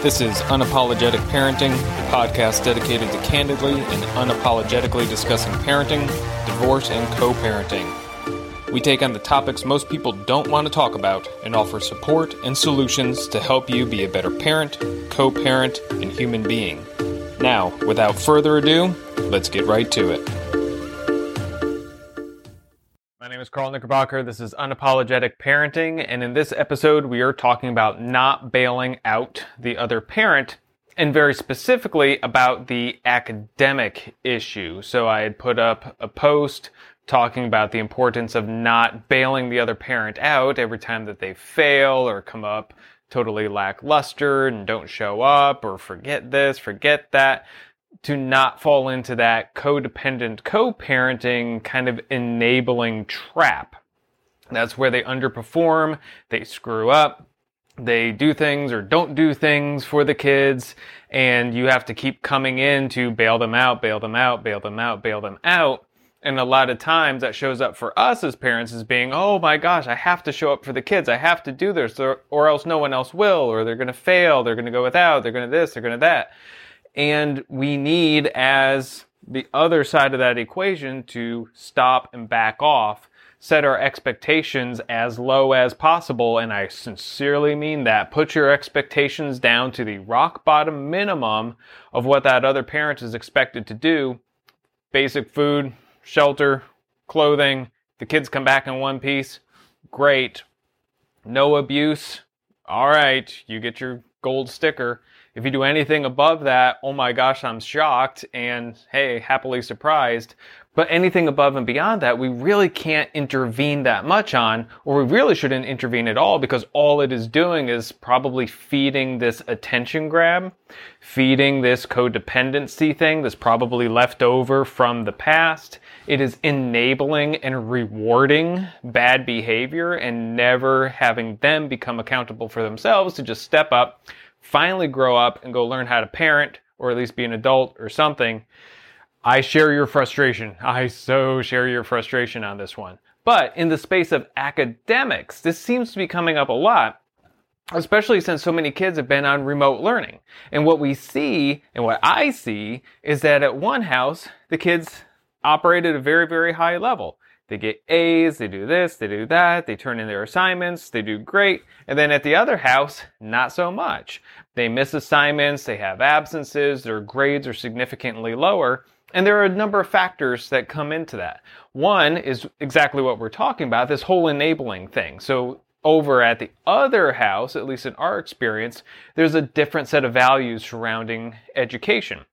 This is Unapologetic Parenting, a podcast dedicated to candidly and unapologetically discussing parenting, divorce, and co parenting. We take on the topics most people don't want to talk about and offer support and solutions to help you be a better parent, co parent, and human being. Now, without further ado, let's get right to it. Name is Carl Knickerbocker. This is Unapologetic Parenting, and in this episode, we are talking about not bailing out the other parent, and very specifically about the academic issue. So, I had put up a post talking about the importance of not bailing the other parent out every time that they fail or come up totally lackluster and don't show up or forget this, forget that, to not fall into that codependent co parenting kind of enabling trap. That's where they underperform, they screw up, they do things or don't do things for the kids, and you have to keep coming in to bail them out, bail them out, bail them out, bail them out and a lot of times that shows up for us as parents as being, oh my gosh, I have to show up for the kids. I have to do this or, or else no one else will, or they're going to fail. They're going to go without. They're going to this. They're going to that. And we need as the other side of that equation to stop and back off, set our expectations as low as possible. And I sincerely mean that. Put your expectations down to the rock bottom minimum of what that other parent is expected to do. Basic food, shelter, clothing. The kids come back in one piece. Great. No abuse. All right, you get your gold sticker. If you do anything above that, oh my gosh, I'm shocked and hey, happily surprised. But anything above and beyond that, we really can't intervene that much on, or we really shouldn't intervene at all because all it is doing is probably feeding this attention grab, feeding this codependency thing that's probably left over from the past. It is enabling and rewarding bad behavior and never having them become accountable for themselves to just step up, finally grow up and go learn how to parent or at least be an adult or something I share your frustration. I so share your frustration on this one. But in the space of academics, this seems to be coming up a lot, especially since so many kids have been on remote learning. And what we see, and what I see, is that at one house, the kids operate at a very, very high level. They get A's, they do this, they do that, they turn in their assignments, they do great. And then at the other house, not so much. They miss assignments, they have absences, their grades are significantly lower. And there are a number of factors that come into that. One is exactly what we're talking about, this whole enabling thing. So over at the other house, at least in our experience, there's a different set of values surrounding education.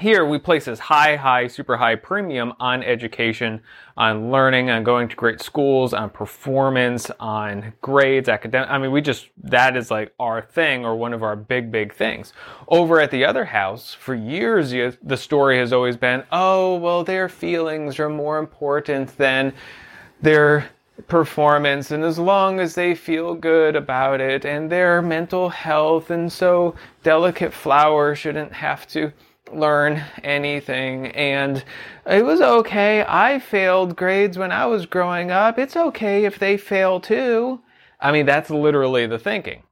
Here we place this high, high, super high premium on education, on learning, on going to great schools, on performance, on grades, academic. I mean, we just, that is like our thing or one of our big, big things. Over at the other house, for years, the story has always been, oh, well, their feelings are more important than their performance and as long as they feel good about it and their mental health and so delicate flower shouldn't have to learn anything and it was okay. I failed grades when I was growing up. It's okay if they fail too. I mean, that's literally the thinking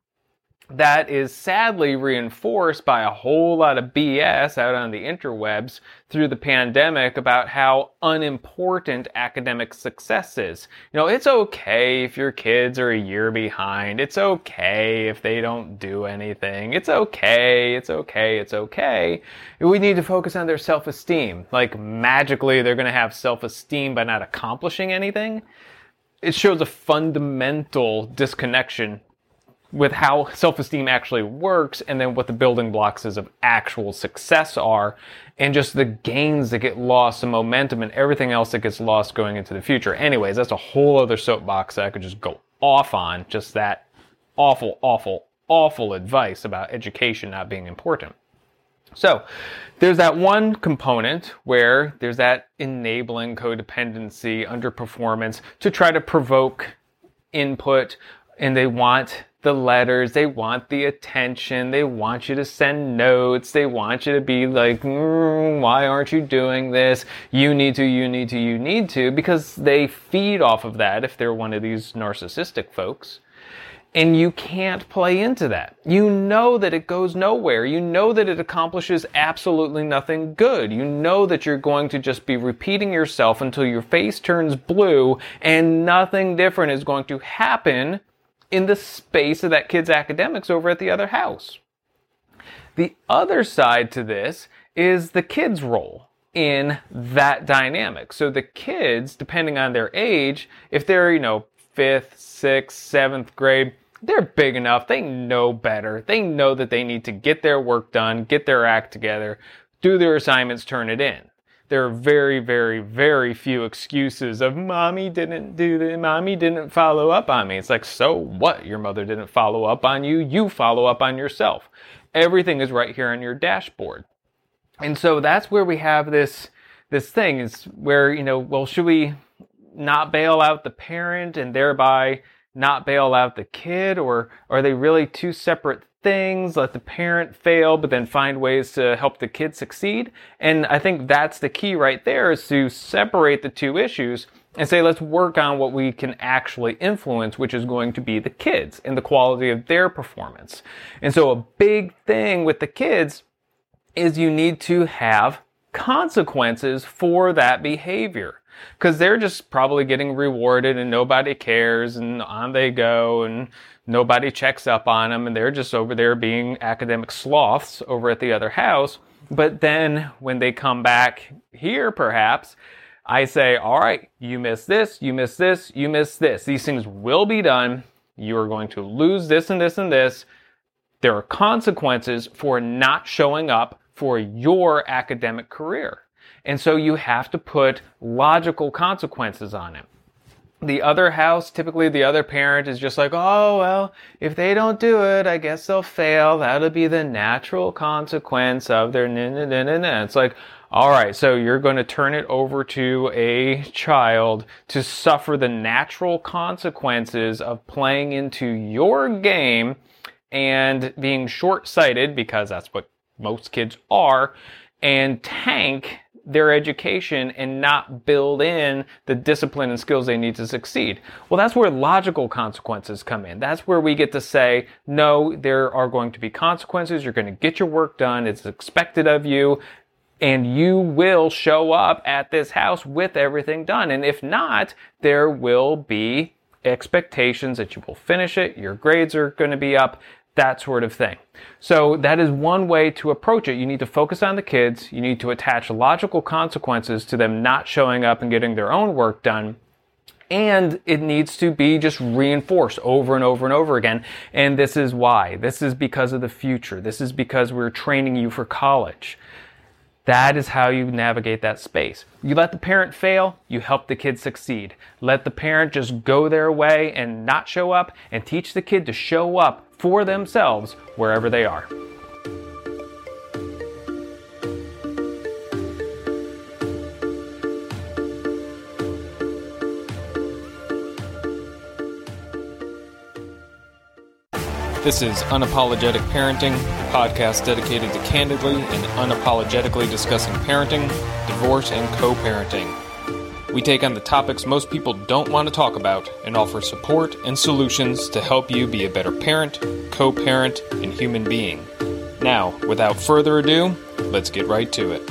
that is sadly reinforced by a whole lot of BS out on the interwebs through the pandemic about how unimportant academic success is. You know, it's okay if your kids are a year behind. It's okay if they don't do anything. It's okay. It's okay. It's okay. We need to focus on their self-esteem. Like magically they're going to have self-esteem by not accomplishing anything. It shows a fundamental disconnection with how self-esteem actually works and then what the building blocks is of actual success are and just the gains that get lost and momentum and everything else that gets lost going into the future. Anyways, that's a whole other soapbox that I could just go off on just that awful, awful, awful advice about education not being important. So, there's that one component where there's that enabling codependency, underperformance to try to provoke input and they want the letters, they want the attention, they want you to send notes, they want you to be like, mm, why aren't you doing this? You need to, you need to, you need to, because they feed off of that if they're one of these narcissistic folks. And you can't play into that. You know that it goes nowhere. You know that it accomplishes absolutely nothing good. You know that you're going to just be repeating yourself until your face turns blue and nothing different is going to happen in the space of that kid's academics over at the other house. The other side to this is the kid's role in that dynamic. So the kids, depending on their age, if they're, you know, fifth, sixth, seventh grade, they're big enough. They know better. They know that they need to get their work done, get their act together, do their assignments, turn it in. There are very, very, very few excuses of mommy didn't do the mommy didn't follow up on me. It's like, so what? Your mother didn't follow up on you. You follow up on yourself. Everything is right here on your dashboard. And so that's where we have this this thing is where, you know, well, should we not bail out the parent and thereby not bail out the kid or are they really two separate things let the parent fail but then find ways to help the kid succeed. And i think that's the key right there is to separate the two issues and say let's work on what we can actually influence which is going to be the kids and the quality of their performance. And so a big thing with the kids is you need to have consequences for that behavior because they're just probably getting rewarded and nobody cares and on they go and nobody checks up on them and they're just over there being academic sloths over at the other house. But then when they come back here, perhaps, I say, all right, you missed this, you missed this, you missed this. These things will be done. You are going to lose this and this and this. There are consequences for not showing up for your academic career. And so you have to put logical consequences on it. The other house, typically the other parent is just like, oh, well, if they don't do it, I guess they'll fail. That'll be the natural consequence of their na na na na na. It's like, all right, so you're going to turn it over to a child to suffer the natural consequences of playing into your game and being short sighted, because that's what most kids are, and tank their education and not build in the discipline and skills they need to succeed. Well, that's where logical consequences come in. That's where we get to say, no, there are going to be consequences. You're going to get your work done. It's expected of you. And you will show up at this house with everything done. And if not, there will be expectations that you will finish it. Your grades are going to be up that sort of thing. So that is one way to approach it. You need to focus on the kids. You need to attach logical consequences to them not showing up and getting their own work done. And it needs to be just reinforced over and over and over again. And this is why. This is because of the future. This is because we're training you for college. That is how you navigate that space. You let the parent fail, you help the kid succeed. Let the parent just go their way and not show up, and teach the kid to show up for themselves wherever they are. This is Unapologetic Parenting, a podcast dedicated to candidly and unapologetically discussing parenting, divorce, and co parenting. We take on the topics most people don't want to talk about and offer support and solutions to help you be a better parent, co parent, and human being. Now, without further ado, let's get right to it.